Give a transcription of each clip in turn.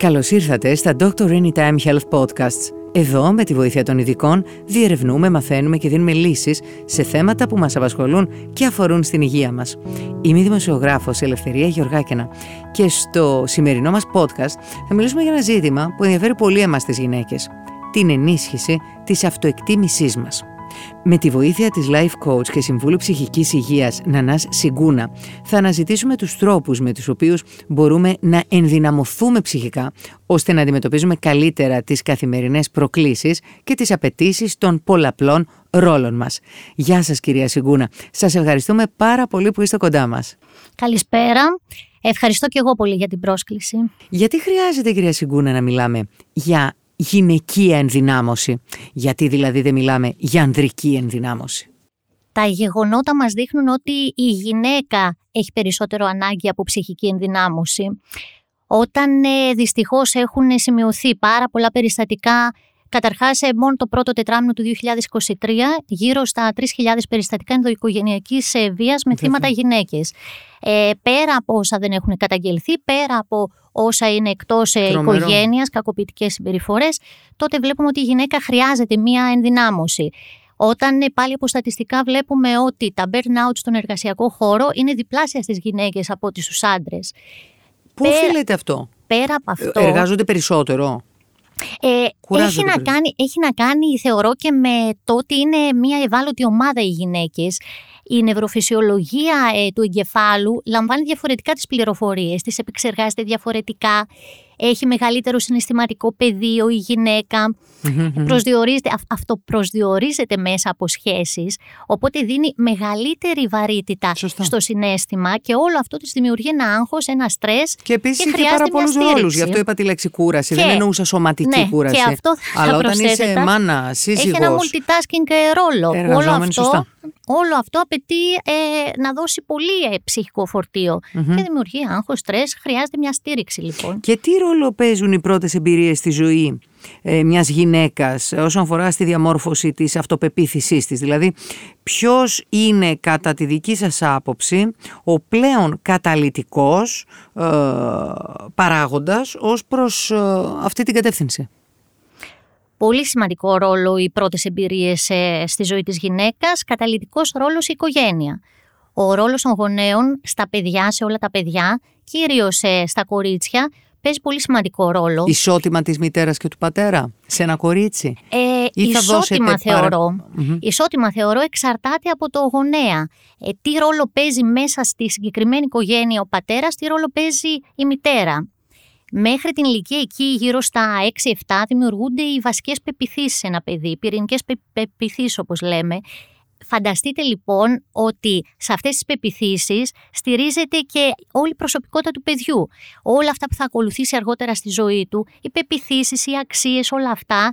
Καλώς ήρθατε στα Dr. Anytime Health Podcasts. Εδώ, με τη βοήθεια των ειδικών, διερευνούμε, μαθαίνουμε και δίνουμε λύσεις σε θέματα που μας απασχολούν και αφορούν στην υγεία μας. Είμαι η δημοσιογράφος Ελευθερία Γεωργάκαινα και στο σημερινό μας podcast θα μιλήσουμε για ένα ζήτημα που ενδιαφέρει πολύ εμάς τις γυναίκες. Την ενίσχυση της αυτοεκτίμησής μας. Με τη βοήθεια της Life Coach και Συμβούλου Ψυχικής Υγείας Νανάς Σιγκούνα θα αναζητήσουμε τους τρόπους με τους οποίους μπορούμε να ενδυναμωθούμε ψυχικά ώστε να αντιμετωπίζουμε καλύτερα τις καθημερινές προκλήσεις και τις απαιτήσεις των πολλαπλών ρόλων μας. Γεια σας κυρία Σιγκούνα. Σας ευχαριστούμε πάρα πολύ που είστε κοντά μας. Καλησπέρα. Ευχαριστώ και εγώ πολύ για την πρόσκληση. Γιατί χρειάζεται κυρία Σιγκούνα να μιλάμε για γυναικεία ενδυνάμωση. Γιατί δηλαδή δεν μιλάμε για ανδρική ενδυνάμωση. Τα γεγονότα μας δείχνουν ότι η γυναίκα έχει περισσότερο ανάγκη από ψυχική ενδυνάμωση. Όταν ε, δυστυχώς έχουν σημειωθεί πάρα πολλά περιστατικά Καταρχάς, ε, μόνο το πρώτο τετράμινο του 2023, γύρω στα 3.000 περιστατικά ενδοοικογενειακής ε, βίας με θύματα γυναίκες. Ε, πέρα από όσα δεν έχουν καταγγελθεί, πέρα από όσα είναι εκτός ε, οικογένειας, κακοποιητικές συμπεριφορές, τότε βλέπουμε ότι η γυναίκα χρειάζεται μία ενδυνάμωση. Όταν ε, πάλι από στατιστικά βλέπουμε ότι τα burnout στον εργασιακό χώρο είναι διπλάσια στις γυναίκες από ό,τι στους άντρες. Πού οφείλεται αυτό; Πέρα από αυτό. Εργάζονται περισσότερο; Ε, έχει, να κάνει, έχει να κάνει, θεωρώ, και με το ότι είναι μια ευάλωτη ομάδα οι γυναίκες. Η νευροφυσιολογία ε, του εγκεφάλου λαμβάνει διαφορετικά τις πληροφορίες, τις επεξεργάζεται διαφορετικά έχει μεγαλύτερο συναισθηματικό πεδίο η γυναίκα, προσδιορίζεται, αυτό προσδιορίζεται μέσα από σχέσεις, οπότε δίνει μεγαλύτερη βαρύτητα στο συνέστημα και όλο αυτό της δημιουργεί ένα άγχος, ένα στρες και επίσης και, και πάρα πολλούς ρόλους, γι' αυτό είπα τη λέξη κούραση, δεν εννοούσα σωματική ναι, κούραση. Και αυτό Αλλά όταν είσαι μάνα, σύζυγος, έχει ένα multitasking ρόλο. Όλο αυτό, όλο αυτό απαιτεί ε, να δώσει πολύ ε, ψυχικό φορτίο και δημιουργεί άγχος, στρες, χρειάζεται μια στήριξη λοιπόν. Και τι ρόλο παίζουν οι πρώτες εμπειρίες στη ζωή ε, μιας γυναίκας όσον αφορά στη διαμόρφωση της αυτοπεποίθησής της; Δηλαδή, ποιος είναι κατά τη δική σας άποψη ο πλέον καταλητικός ε, παράγοντας ως προς ε, αυτή την κατεύθυνση; Πολύ σημαντικό ρόλο οι πρώτες εμπειρίες ε, στη ζωή της γυναίκας, καταλητικός ρόλος η οικογένεια. Ο ρόλος των γονέων στα παιδιά, σε όλα τα παιδιά, κυρίως στα κορίτσια, παίζει πολύ σημαντικό ρόλο. Ισότιμα της μητέρας και του πατέρα σε ένα κορίτσι; Ε, Ή θα ισότιμα θεωρώ. Ισότιμα θεωρώ εξαρτάται από το γονέα. Ε, τι ρόλο παίζει μέσα στη συγκεκριμένη οικογένεια ο πατέρας, τι ρόλο παίζει η μητέρα. Μέχρι την ηλικία εκεί, γύρω στα 6-7, δημιουργούνται οι βασικές πεπιθήσεις σε ένα παιδί, οι πυρηνικές πεπιθήσεις, όπως λέμε. Φανταστείτε λοιπόν ότι σε αυτές τις πεπιθήσεις στηρίζεται και όλη η προσωπικότητα του παιδιού. Όλα αυτά που θα ακολουθήσει αργότερα στη ζωή του, οι πεπιθήσεις, οι αξίες, όλα αυτά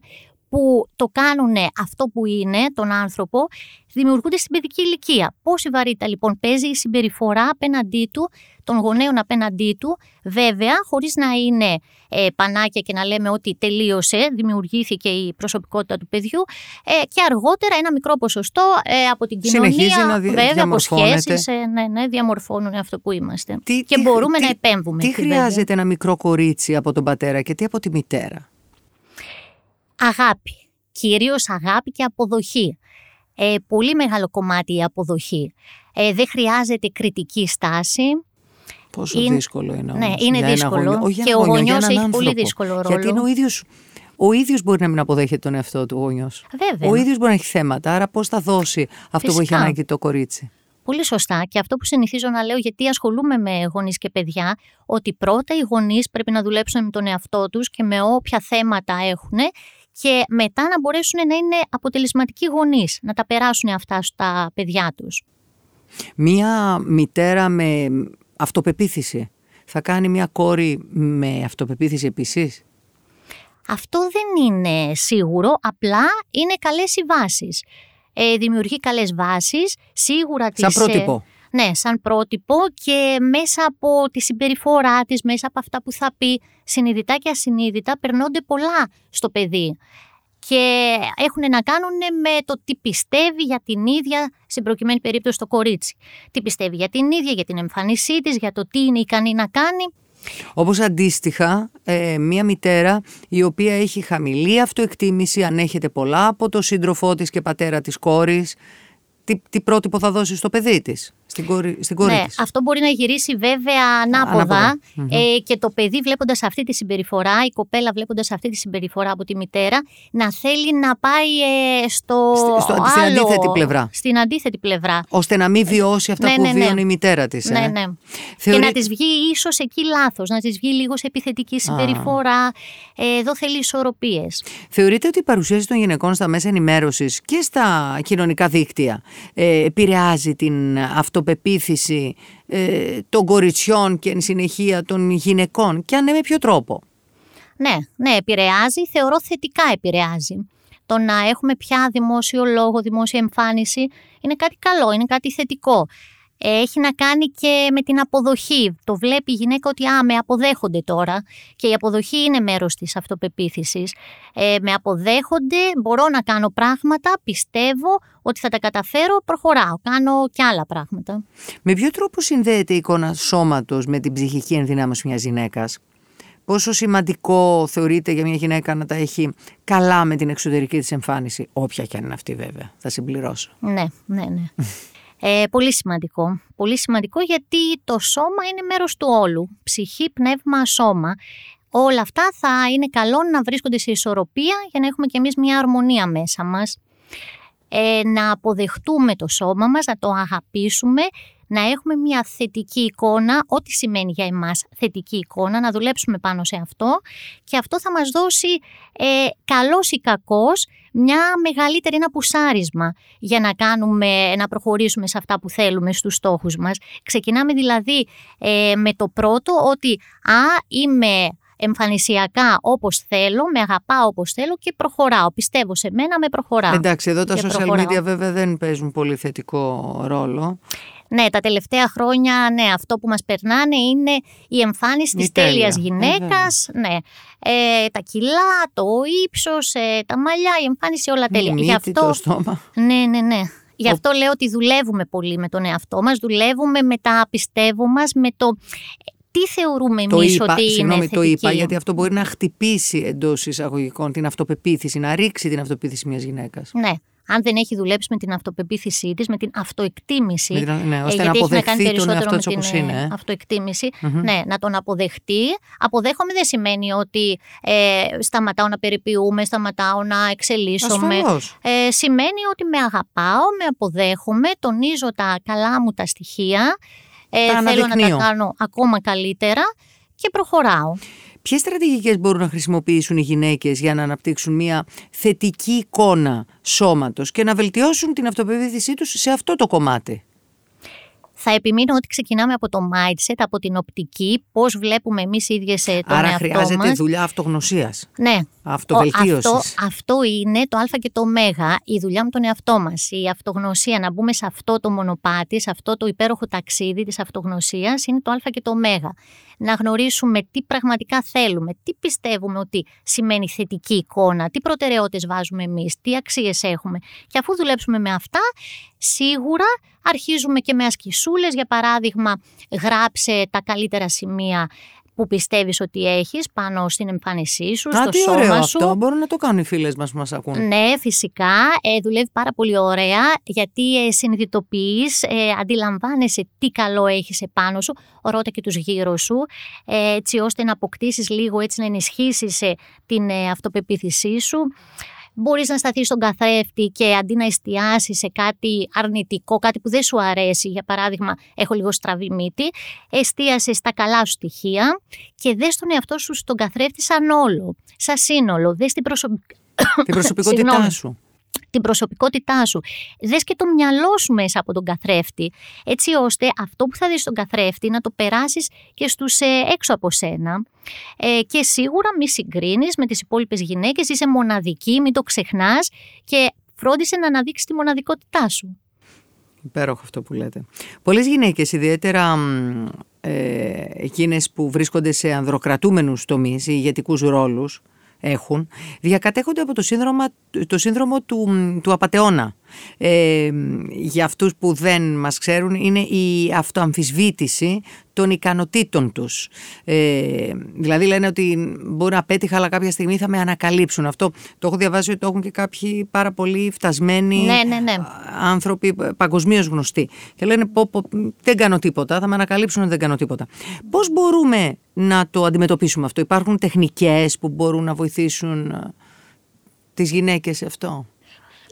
που το κάνουν αυτό που είναι τον άνθρωπο, δημιουργούνται στην παιδική ηλικία. Πόση βαρύτητα λοιπόν παίζει η συμπεριφορά απέναντί του, των γονέων απέναντί του, βέβαια χωρίς να είναι ε, πανάκια και να λέμε ότι τελείωσε, δημιουργήθηκε η προσωπικότητα του παιδιού ε, και αργότερα ένα μικρό ποσοστό ε, από την κοινωνία, να βέβαια από σχέσεις, ε, ναι, ναι, διαμορφώνουν αυτό που είμαστε. Τι, και μπορούμε να επέμβουμε. Τι χρειάζεται ένα μικρό κορίτσι από τον πατέρα και τι από τη μητέρα; Αγάπη. Κυρίως αγάπη και αποδοχή. Ε, πολύ μεγάλο κομμάτι η αποδοχή. Ε, δεν χρειάζεται κριτική στάση. Πόσο είναι... δύσκολο είναι όμως. Ναι, είναι δύσκολο. Γονιό, και ο γονιός έχει πολύ δύσκολο ρόλο. Γιατί είναι ο ίδιος, ο ίδιος μπορεί να μην αποδέχεται τον εαυτό του γονιός. Βέβαια. Ο ίδιος μπορεί να έχει θέματα, άρα πώς θα δώσει αυτό που έχει ανάγκη το κορίτσι. Πολύ σωστά. Και αυτό που συνηθίζω να λέω, γιατί ασχολούμαι με γονείς και παιδιά, ότι πρώτα οι γονείς πρέπει να δουλέψουν με τον εαυτό τους και με όποια θέματα έχουν και μετά να μπορέσουν να είναι αποτελεσματικοί γονείς, να τα περάσουν αυτά στα παιδιά τους. Μία μητέρα με αυτοπεποίθηση θα κάνει μια κόρη με αυτοπεποίθηση επίσης; Αυτό δεν είναι σίγουρο, απλά είναι καλές οι βάσεις. Ε, δημιουργεί καλές βάσεις, σίγουρα τις... Σαν πρότυπο. Ναι, σαν πρότυπο και μέσα από τη συμπεριφορά της, μέσα από αυτά που θα πει, συνειδητά και ασυνείδητα, περνώνται πολλά στο παιδί. Και έχουν να κάνουν με το τι πιστεύει για την ίδια, στην προκειμένη περίπτωση το κορίτσι. Τι πιστεύει για την ίδια, για την εμφάνισή της, για το τι είναι ικανή να κάνει. Όπως αντίστοιχα, ε, μία μητέρα η οποία έχει χαμηλή αυτοεκτίμηση, ανέχεται πολλά από το σύντροφό της και πατέρα της κόρης, τι, τι πρότυπο θα δώσει στο παιδί της; Στην κόρη, στην κόρη ναι, της. Αυτό μπορεί να γυρίσει βέβαια ανάποδα, ε, και το παιδί βλέποντας αυτή τη συμπεριφορά, η κοπέλα βλέποντας αυτή τη συμπεριφορά από τη μητέρα, να θέλει να πάει ε, στο, στο, άλλο, στην αντίθετη πλευρά. Στην αντίθετη πλευρά. Ώστε να μην βιώσει αυτά ναι, που ναι, ναι. βίωνε η μητέρα της. Ναι, ε. ναι. Θεωρεί... Και να της βγει ίσως εκεί λάθος, να της βγει λίγος σε επιθετική συμπεριφορά. Ε, εδώ θέλει ισορροπίες. Θεωρείτε ότι η παρουσίαση των γυναικών στα μέσα ενημέρωσης και στα κοινωνικά δίκτυα ε, επηρεάζει την αυτοπεποίθηση ε, των κοριτσιών και εν συνεχεία των γυναικών και αν ναι με ποιο τρόπο; Ναι, ναι, επηρεάζει, θεωρώ θετικά επηρεάζει. Το να έχουμε πια δημόσιο λόγο, δημόσια εμφάνιση είναι κάτι καλό, είναι κάτι θετικό έχει να κάνει και με την αποδοχή. Το βλέπει η γυναίκα ότι α, με αποδέχονται τώρα και η αποδοχή είναι μέρος της αυτοπεποίθησης. Ε, με αποδέχονται, μπορώ να κάνω πράγματα, πιστεύω ότι θα τα καταφέρω, προχωράω, κάνω και άλλα πράγματα. Με ποιο τρόπο συνδέεται η εικόνα σώματος με την ψυχική ενδυνάμωση μιας γυναίκας; Πόσο σημαντικό θεωρείται για μια γυναίκα να τα έχει καλά με την εξωτερική της εμφάνιση, όποια και αν είναι αυτή βέβαια, θα συμπληρώσω. Ναι, ναι, ναι. Ε, πολύ σημαντικό. Πολύ σημαντικό γιατί το σώμα είναι μέρος του όλου. Ψυχή, πνεύμα, σώμα. Όλα αυτά θα είναι καλό να βρίσκονται σε ισορροπία για να έχουμε και εμείς μια αρμονία μέσα μας. Ε, να αποδεχτούμε το σώμα μας, να το αγαπήσουμε, να έχουμε μια θετική εικόνα, ό,τι σημαίνει για εμάς θετική εικόνα, να δουλέψουμε πάνω σε αυτό και αυτό θα μας δώσει ε, καλός ή κακός μια μεγαλύτερη, ένα πουσάρισμα για να κάνουμε, να προχωρήσουμε σε αυτά που θέλουμε στους στόχους μας. Ξεκινάμε δηλαδή ε, με το πρώτο ότι α, είμαι εμφανισιακά όπως θέλω, με αγαπάω όπως θέλω και προχωράω. Πιστεύω σε μένα, με προχωράω. Εντάξει, εδώ τα social media βέβαια δεν παίζουν πολύ θετικό ρόλο. Ναι, τα τελευταία χρόνια, ναι, αυτό που μας περνάνε είναι η εμφάνιση της τέλειας γυναίκας, ναι. Ε, τα κιλά, το ύψος, ε, τα μαλλιά, η εμφάνιση όλα τέλεια. Μύτη, αυτό... το στόμα. Ναι, ναι, ναι. Γι' αυτό λέω ότι δουλεύουμε πολύ με τον εαυτό μας, δουλεύουμε με τα πιστεύω μας, με το τι θεωρούμε εμείς ότι είναι συγγνώμη, θετική. το είπα, γιατί αυτό μπορεί να χτυπήσει εντός εισαγωγικών την αυτοπεποίθηση, να ρίξει την αυτοπεποίθηση μιας γυναίκας. Ναι. Αν δεν έχει δουλέψει με την αυτοπεποίθηση της, με την αυτοεκτίμηση. Με την, ναι, ε, ώστε να αποδεχθεί να τον εαυτό της όπως είναι. Ε. Αυτοεκτίμηση. Mm-hmm. Ναι, να τον αποδεχτεί. Αποδέχομαι δεν σημαίνει ότι ε, σταματάω να περιποιούμε, σταματάω να εξελίσσομαι. Ε, σημαίνει ότι με αγαπάω, με αποδέχομαι, τονίζω τα καλά μου τα στοιχεία ε, θέλω να τα κάνω ακόμα καλύτερα και προχωράω. Ποιες στρατηγικές μπορούν να χρησιμοποιήσουν οι γυναίκες για να αναπτύξουν μια θετική εικόνα σώματος και να βελτιώσουν την αυτοπεποίθησή τους σε αυτό το κομμάτι; Θα επιμείνω ότι ξεκινάμε από το mindset, από την οπτική, πώς βλέπουμε εμείς οι ίδιες τον Άρα εαυτό χρειάζεται μας. δουλειά αυτογνωσίας. Ναι. Αυτοβελτίωσης. Αυτό, αυτό είναι το α και το ω, η δουλειά με τον εαυτό μας. Η αυτογνωσία, να μπούμε σε αυτό το μονοπάτι, σε αυτό το υπέροχο ταξίδι της αυτογνωσίας, είναι το α και το ω. Να γνωρίσουμε τι πραγματικά θέλουμε, τι πιστεύουμε ότι σημαίνει θετική εικόνα, τι προτεραιότητες βάζουμε εμείς, τι αξίες έχουμε. Και αφού δουλέψουμε με αυτά, σίγουρα αρχίζουμε και με ασκησούλες, για παράδειγμα γράψε τα καλύτερα σημεία που πιστεύεις ότι έχεις πάνω στην εμφάνισή σου, Α, στο τι σώμα ωραίο σου. αυτό. Μπορούν να το κάνουν οι φίλες μας που μας ακούν. Ναι, φυσικά. Ε, δουλεύει πάρα πολύ ωραία γιατί ε, συνειδητοποιείς, ε, αντιλαμβάνεσαι τι καλό έχεις επάνω σου. Ρώτα και τους γύρω σου, ε, έτσι ώστε να αποκτήσεις λίγο, έτσι να ενισχύσεις ε, την ε, αυτοπεποίθησή σου. Μπορείς να σταθείς στον καθρέφτη και αντί να εστιάσεις σε κάτι αρνητικό, κάτι που δεν σου αρέσει, για παράδειγμα, έχω λίγο στραβή μύτη, εστίασες στα καλά σου στοιχεία και δες τον εαυτό σου στον καθρέφτη σαν όλο, σαν σύνολο. Δες την, την προσωπικότητά σου την προσωπικότητά σου. Δες και το μυαλό σου μέσα από τον καθρέφτη, έτσι ώστε αυτό που θα δεις στον καθρέφτη να το περάσεις και στους ε, έξω από σένα. Ε, και σίγουρα μη συγκρίνεις με τις υπόλοιπες γυναίκες, είσαι μοναδική, μην το ξεχνάς και φρόντισε να αναδείξεις τη μοναδικότητά σου. Υπέροχο αυτό που λέτε. Πολλές γυναίκες, ιδιαίτερα ε, εκείνες που βρίσκονται σε ανδροκρατούμενους τομείς ή ηγετικούς ρόλους, έχουν, διακατέχονται από το σύνδρομο, το σύνδρομο του, του απατεώνα. Ε, για αυτούς που δεν μας ξέρουν είναι η αυτοαμφισβήτηση των ικανοτήτων τους. Ε, δηλαδή λένε ότι μπορεί να πέτυχα αλλά κάποια στιγμή θα με ανακαλύψουν. Αυτό το έχω διαβάσει ότι το έχουν και κάποιοι πάρα πολύ φτασμένοι ναι, ναι, ναι. άνθρωποι παγκοσμίως γνωστοί. Και λένε πω, πω, δεν κάνω τίποτα, θα με ανακαλύψουν ότι δεν κάνω τίποτα. Πώς μπορούμε να το αντιμετωπίσουμε αυτό; Υπάρχουν τεχνικές που μπορούν να βοηθήσουν ε, τις γυναίκες σε αυτό;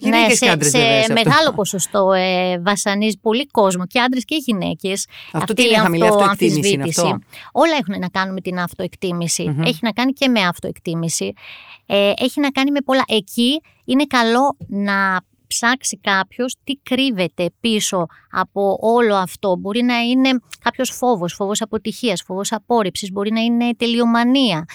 Ναι, σε, σε μεγάλο ποσοστό ε, βασανίζει πολύ κόσμο και άντρες και γυναίκες. Αυτό τι είναι χαμηλή αυτοεκτίμηση είναι αυτό; Όλα έχουν να κάνουν με την αυτοεκτίμηση. Έχει να κάνει και με αυτοεκτίμηση. Ε, έχει να κάνει με πολλά. Εκεί είναι καλό να ψάξει κάποιος τι κρύβεται πίσω από όλο αυτό. Μπορεί να είναι κάποιος φόβος, φόβος αποτυχίας, φόβος απόρριψης, μπορεί να είναι τελειομανία.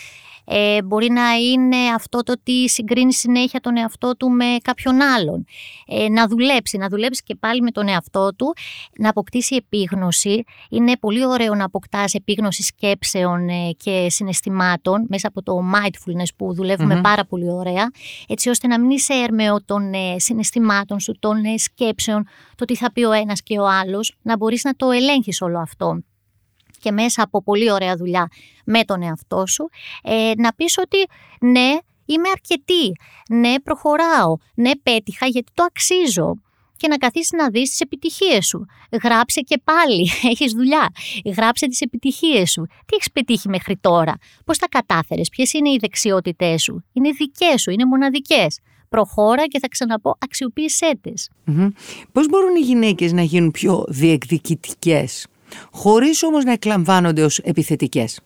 Ε, μπορεί να είναι αυτό το ότι συγκρίνει συνέχεια τον εαυτό του με κάποιον άλλον. Ε, να δουλέψει, να δουλέψει και πάλι με τον εαυτό του, να αποκτήσει επίγνωση. Είναι πολύ ωραίο να αποκτάς επίγνωση σκέψεων ε, και συναισθημάτων μέσα από το mindfulness που δουλευουμε πάρα πολύ ωραία, έτσι ώστε να μην είσαι έρμεο των ε, συναισθημάτων σου, των ε, σκέψεων, το τι θα πει ο ένας και ο άλλος, να μπορείς να το ελέγχεις όλο αυτό και μέσα από πολύ ωραία δουλειά με τον εαυτό σου, ε, να πεις ότι ναι, είμαι αρκετή, ναι, προχωράω, ναι, πέτυχα γιατί το αξίζω και να καθίσεις να δεις τις επιτυχίες σου. Γράψε και πάλι, έχεις δουλειά. Γράψε τις επιτυχίες σου. Τι έχεις πετύχει μέχρι τώρα, πώς τα κατάφερες, ποιες είναι οι δεξιότητές σου; Είναι δικές σου, είναι μοναδικές. Προχώρα και θα ξαναπώ αξιοποίησέ τις. Πώς μπορούν οι γυναίκες να γίνουν πιο διεκδικητικές; Χωρίς όμως να εκλαμβάνονται ως επιθετικές.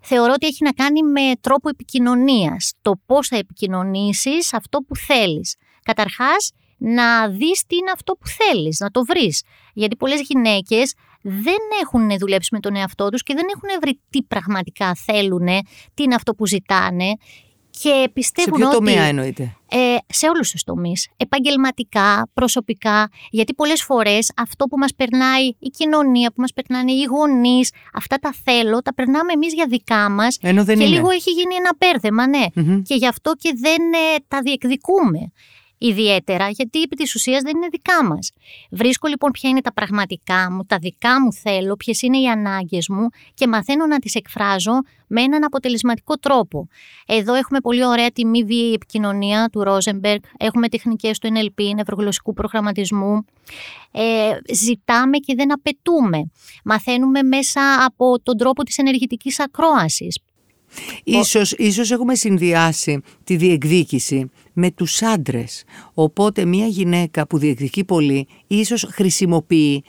Θεωρώ ότι έχει να κάνει με τρόπο επικοινωνίας, το πώς θα επικοινωνήσεις αυτό που θέλεις. Καταρχάς, να δεις τι είναι αυτό που θέλεις, να το βρεις. Γιατί πολλές γυναίκες δεν έχουν δουλέψει με τον εαυτό τους και δεν έχουν βρει τι πραγματικά θέλουν, τι είναι αυτό που ζητάνε και πιστεύουν σε ποιο ότι, τομέα εννοείται; Ε, σε όλους τους τομείς. Επαγγελματικά, προσωπικά, γιατί πολλές φορές αυτό που μας περνάει η κοινωνία, που μας περνάνε οι γονείς, αυτά τα θέλω, τα περνάμε εμείς για δικά μας Ενώ δεν και είναι. λίγο έχει γίνει ένα πέρδεμα, ναι. Και γι' αυτό και δεν ε, τα διεκδικούμε ιδιαίτερα, γιατί επί της ουσίας δεν είναι δικά μας. Βρίσκω λοιπόν ποια είναι τα πραγματικά μου, τα δικά μου θέλω, ποιες είναι οι ανάγκες μου και μαθαίνω να τις εκφράζω με έναν αποτελεσματικό τρόπο. Εδώ έχουμε πολύ ωραία τη μη βίαιη επικοινωνία του Ρόζεμπεργκ, έχουμε τεχνικές του NLP, νευρογλωσσικού προγραμματισμού, ε, ζητάμε και δεν απαιτούμε. Μαθαίνουμε μέσα από τον τρόπο της ενεργητικής ακρόασης. Ίσως, ίσως έχουμε συνδυάσει τη διεκδίκηση με τους άντρες. Οπότε μια γυναίκα που διεκδικεί πολύ ίσως χρησιμοποιεί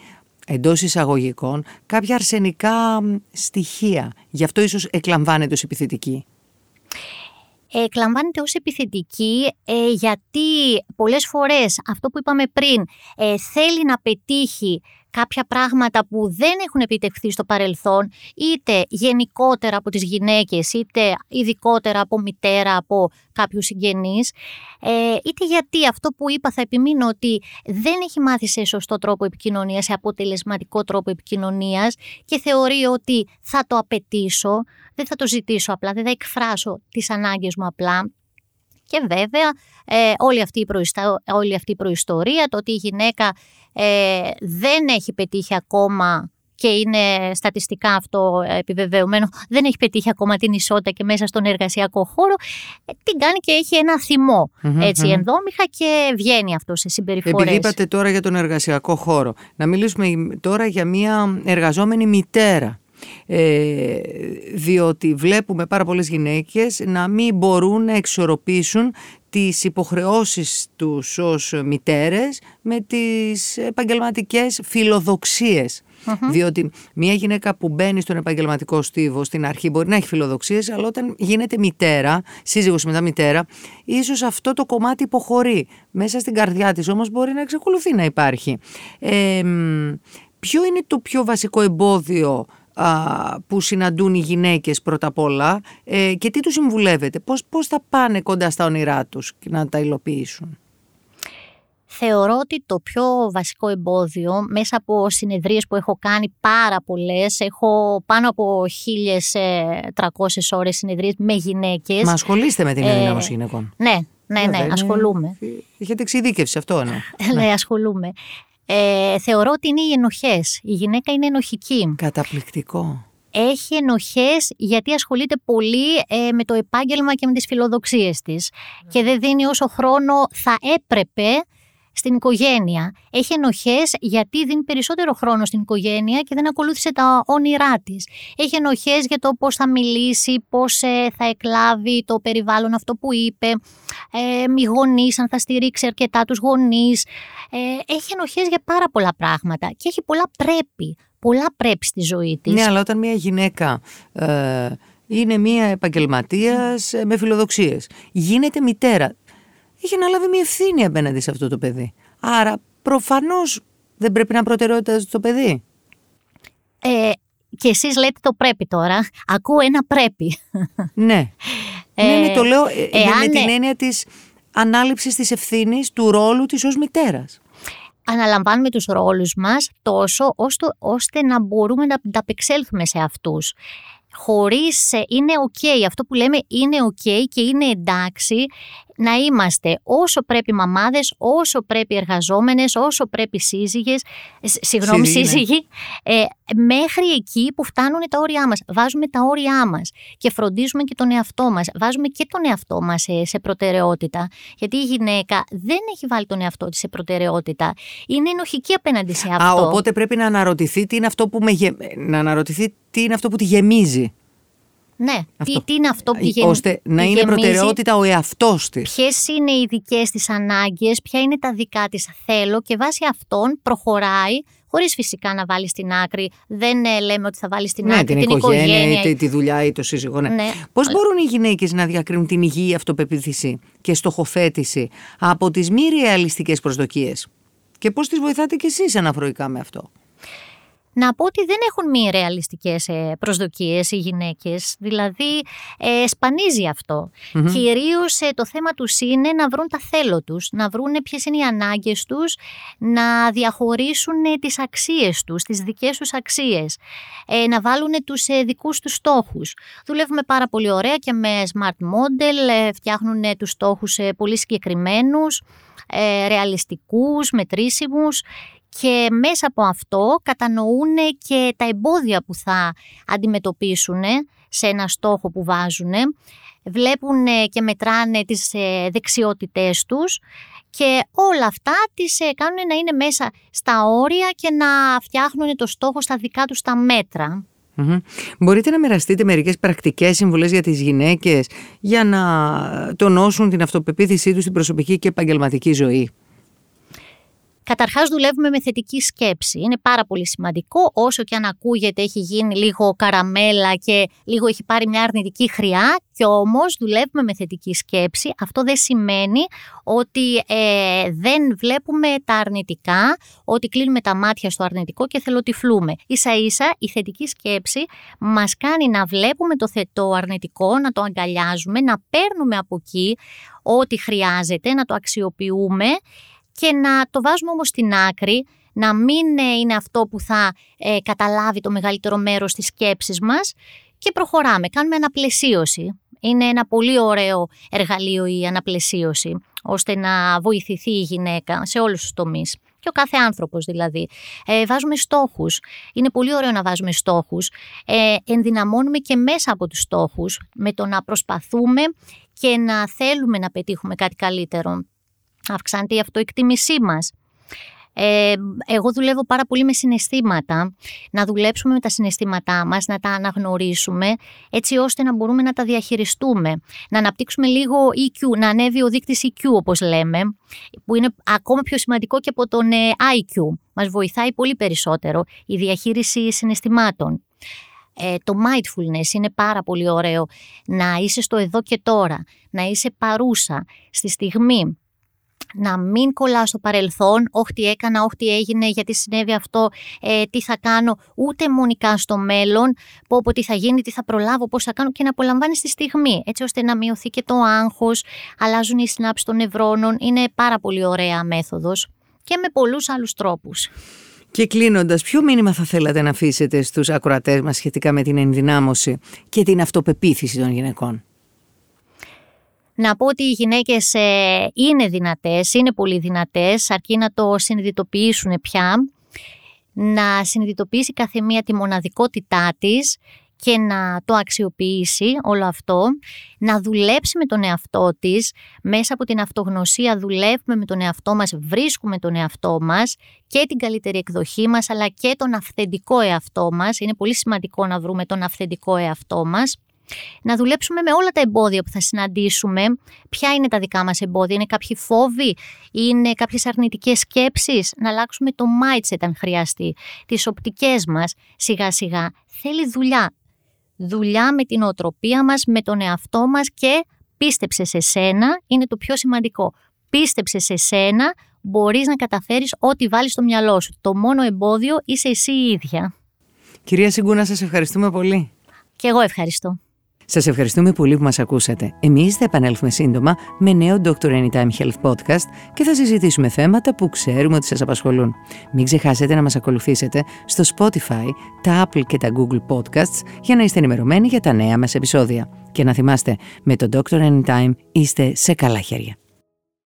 εντός εισαγωγικών κάποια αρσενικά στοιχεία. Γι' αυτό ίσως εκλαμβάνεται ως επιθετική. Εκλαμβάνεται ως επιθετική ε, γιατί πολλές φορές αυτό που είπαμε πριν ε, θέλει να πετύχει κάποια πράγματα που δεν έχουν επιτευχθεί στο παρελθόν, είτε γενικότερα από τις γυναίκες, είτε ειδικότερα από μητέρα, από κάποιους συγγενείς, ε, είτε γιατί αυτό που είπα θα επιμείνω ότι δεν έχει μάθει σε σωστό τρόπο επικοινωνίας, σε αποτελεσματικό τρόπο επικοινωνίας και θεωρεί ότι θα το απαιτήσω, δεν θα το ζητήσω απλά, δεν θα εκφράσω τις ανάγκες μου απλά, και βέβαια ε, όλη, αυτή η όλη αυτή η προϊστορία, το ότι η γυναίκα ε, δεν έχει πετύχει ακόμα και είναι στατιστικά αυτό επιβεβαιωμένο, δεν έχει πετύχει ακόμα την ισότητα και μέσα στον εργασιακό χώρο, ε, την κάνει και έχει ένα θυμό έτσι, ενδόμηχα και βγαίνει αυτό σε συμπεριφορές. Επειδή είπατε τώρα για τον εργασιακό χώρο, να μιλήσουμε τώρα για μια εργαζόμενη μητέρα ε, διότι βλέπουμε πάρα πολλές γυναίκες να μην μπορούν να εξορροπήσουν τις υποχρεώσεις τους ως μητέρες με τις επαγγελματικές Διότι μια γυναίκα που μπαίνει στον επαγγελματικό στίβο στην αρχή μπορεί να έχει φιλοδοξίες, αλλά όταν γίνεται μητέρα, σύζυγος μετά μητέρα, ίσως αυτό το κομμάτι υποχωρεί. Μέσα στην καρδιά της όμως μπορεί να εξακολουθεί να υπάρχει. Ε, ποιο είναι το πιο βασικό εμπόδιο που συναντούν οι γυναίκες πρώτα απ' όλα ε, και τι τους συμβουλεύετε, πώς, πώς θα πάνε κοντά στα όνειρά τους και να τα υλοποιήσουν; Θεωρώ ότι το πιο βασικό εμπόδιο μέσα από συνεδρίες που έχω κάνει πάρα πολλές, έχω πάνω από 1.300 ώρες συνεδρίες με γυναίκες. Μα ασχολείστε με την ε, ενδυνάμωση γυναικών. Ναι, Ναι, ναι, ασχολούμαι. Έχετε εξειδίκευση αυτό, ναι. ναι, ασχολούμαι. Ε, θεωρώ ότι είναι οι ενοχές. Η γυναίκα είναι ενοχική. Καταπληκτικό. Έχει ενοχές γιατί ασχολείται πολύ ε, με το επάγγελμα και με τις φιλοδοξίες της. Και δεν δίνει όσο χρόνο θα έπρεπε στην οικογένεια. Έχει ενοχές γιατί δίνει περισσότερο χρόνο στην οικογένεια και δεν ακολούθησε τα όνειρά της. Έχει ενοχές για το πώς θα μιλήσει, πώς ε, θα εκλάβει το περιβάλλον αυτό που είπε, ε, μη γονείς, αν θα στηρίξει αρκετά τους γονείς. Ε, έχει ενοχές για πάρα πολλά πράγματα και έχει πολλά πρέπει. Πολλά πρέπει στη ζωή της. Ναι, αλλά όταν μια γυναίκα. Ε, είναι μια επαγγελματίας ε, με φιλοδοξίες. Γίνεται μητέρα είχε αναλάβει μια ευθύνη απέναντι σε αυτό το παιδί. Άρα προφανώς δεν πρέπει να προτεραιότητα στο παιδί. Ε, και εσείς λέτε το πρέπει τώρα. Ακούω ένα πρέπει. Ναι. Ε, ναι, ναι, το λέω ε, με την έννοια της ανάληψης της ευθύνης του ρόλου της ως μητέρας. Αναλαμβάνουμε τους ρόλους μας τόσο ώστε να μπορούμε να ανταπεξέλθουμε σε αυτούς χωρίς ε, είναι ok, αυτό που λέμε είναι ok και είναι εντάξει να είμαστε όσο πρέπει μαμάδες, όσο πρέπει εργαζόμενες, όσο πρέπει σύζυγες, συγγνώμη σύζυγοι, ε, μέχρι εκεί που φτάνουν τα όρια μας. Βάζουμε τα όρια μας και φροντίζουμε και τον εαυτό μας. Βάζουμε και τον εαυτό μας σε, σε προτεραιότητα. Γιατί η γυναίκα δεν έχει βάλει τον εαυτό της σε προτεραιότητα. Είναι ενοχική απέναντι σε αυτό. Α, οπότε πρέπει να αναρωτηθεί τι είναι αυτό που, με, να αναρωτηθεί τι είναι αυτό που τη γεμίζει. Ναι, τι, τι είναι αυτό που γεμίζει. Ώστε να είναι προτεραιότητα ο εαυτός της. Ποιες είναι οι δικές της ανάγκες, ποια είναι τα δικά της θέλω και βάσει αυτών προχωράει, χωρίς φυσικά να βάλει στην άκρη. Δεν ε, λέμε ότι θα βάλει στην ναι, άκρη την, την οικογένεια, οικογένεια ή τη δουλειά ή το σύζυγο. Ναι. ναι. Πώς μπορούν οι γυναίκες να διακρίνουν την υγιή αυτοπεποίθηση και στοχοθέτηση από τις μη ρεαλιστικές προσδοκίες; Και πώς τις βοηθάτε κι εσείς αναφροϊκά με αυτό; Να πω ότι δεν έχουν μη ρεαλιστικές ε, προσδοκίες οι γυναίκες, δηλαδή ε, σπανίζει αυτό. Mm-hmm. Κυρίως ε, το θέμα τους είναι να βρουν τα θέλω τους, να βρουν ποιες είναι οι ανάγκες τους, να διαχωρίσουν ε, τις αξίες τους, τις δικές τους αξίες, ε, να βάλουν τους ε, δικούς τους στόχους. Δουλεύουμε πάρα πολύ ωραία και με smart model, φτιάχνουν τους στόχους πολύ συγκεκριμένους, ρεαλιστικούς, μετρήσιμους και μέσα από αυτό κατανοούν και τα εμπόδια που θα αντιμετωπίσουν σε ένα στόχο που βάζουν, βλέπουν και μετράνε τις ε, δεξιότητές τους και όλα αυτά τις ε, κάνουν να είναι μέσα στα όρια και να φτιάχνουν το στόχο στα δικά τους τα μέτρα. Μπορείτε να μοιραστείτε μερικές πρακτικές συμβουλές για τις γυναίκες για να τονώσουν την αυτοπεποίθησή τους στην προσωπική και επαγγελματική ζωή; Καταρχάς δουλεύουμε με θετική σκέψη. Είναι πάρα πολύ σημαντικό, όσο και αν ακούγεται έχει γίνει λίγο καραμέλα και λίγο έχει πάρει μια αρνητική χρειά και όμως δουλεύουμε με θετική σκέψη. Αυτό δεν σημαίνει ότι ε, δεν βλέπουμε τα αρνητικά, ότι κλείνουμε τα μάτια στο αρνητικό και θελοτυφλούμε. Ίσα ίσα η θετική σκέψη μας κάνει να βλέπουμε το θετό αρνητικό, να το αγκαλιάζουμε, να παίρνουμε από εκεί ό,τι χρειάζεται, να το αξιοποιούμε και να το βάζουμε όμως στην άκρη, να μην ε, είναι αυτό που θα ε, καταλάβει το μεγαλύτερο μέρος της σκέψης μας και προχωράμε, κάνουμε αναπλαισίωση. Είναι ένα πολύ ωραίο εργαλείο η αναπλαισίωση, ώστε να βοηθηθεί η γυναίκα σε όλους τους τομείς και ο κάθε άνθρωπος δηλαδή. Ε, βάζουμε στόχους. Είναι πολύ ωραίο να βάζουμε στόχους. Ε, ενδυναμώνουμε και μέσα από τους στόχους με το να προσπαθούμε και να θέλουμε να πετύχουμε κάτι καλύτερο αυξάνεται η αυτοεκτίμησή μας. Ε, εγώ δουλεύω πάρα πολύ με συναισθήματα, να δουλέψουμε με τα συναισθήματά μας, να τα αναγνωρίσουμε, έτσι ώστε να μπορούμε να τα διαχειριστούμε. Να αναπτύξουμε λίγο EQ, να ανέβει ο δείκτης EQ όπως λέμε, που είναι ακόμα πιο σημαντικό και από τον ε, IQ. Μας βοηθάει πολύ περισσότερο η διαχείριση συναισθημάτων. Ε, το mindfulness είναι πάρα πολύ ωραίο, να είσαι στο εδώ και τώρα, να είσαι παρούσα στη στιγμή, να μην κολλάω στο παρελθόν, όχι τι έκανα, όχι τι έγινε, γιατί συνέβη αυτό, ε, τι θα κάνω, ούτε μονικά στο μέλλον, πω πω τι θα γίνει, τι θα προλάβω, πώς θα κάνω και να απολαμβάνεις τη στιγμή, έτσι ώστε να μειωθεί και το άγχος, αλλάζουν οι συνάψεις των νευρώνων, είναι πάρα πολύ ωραία μέθοδος και με πολλούς άλλους τρόπους. Και κλείνοντας, ποιο μήνυμα θα θέλατε να αφήσετε στους ακροατές μας σχετικά με την ενδυνάμωση και την αυτοπεποίθηση των γυναικών; Να πω ότι οι γυναίκες ε, είναι δυνατές, είναι πολύ δυνατές, αρκεί να το συνειδητοποιήσουν πια, να συνειδητοποιήσει κάθε μία τη μοναδικότητά της και να το αξιοποιήσει όλο αυτό, να δουλέψει με τον εαυτό της, μέσα από την αυτογνωσία δουλεύουμε με τον εαυτό μας, βρίσκουμε τον εαυτό μας και την καλύτερη εκδοχή μας, αλλά και τον αυθεντικό εαυτό μας. Είναι πολύ σημαντικό να βρούμε τον αυθεντικό εαυτό μας να δουλέψουμε με όλα τα εμπόδια που θα συναντήσουμε. Ποια είναι τα δικά μας εμπόδια, είναι κάποιοι φόβοι, είναι κάποιες αρνητικές σκέψεις, να αλλάξουμε το mindset αν χρειαστεί, τις οπτικές μας σιγά σιγά. Θέλει δουλειά. Δουλειά με την οτροπία μας, με τον εαυτό μας και πίστεψε σε σένα, είναι το πιο σημαντικό. Πίστεψε σε σένα, μπορείς να καταφέρεις ό,τι βάλεις στο μυαλό σου. Το μόνο εμπόδιο είσαι εσύ η ίδια. Κυρία Συγκούνα, σας ευχαριστούμε πολύ. Και εγώ ευχαριστώ. Σας ευχαριστούμε πολύ που μας ακούσατε. Εμείς θα επανέλθουμε σύντομα με νέο Dr. Anytime Health Podcast και θα συζητήσουμε θέματα που ξέρουμε ότι σας απασχολούν. Μην ξεχάσετε να μας ακολουθήσετε στο Spotify, τα Apple και τα Google Podcasts για να είστε ενημερωμένοι για τα νέα μας επεισόδια. Και να θυμάστε, με το Dr. Anytime είστε σε καλά χέρια.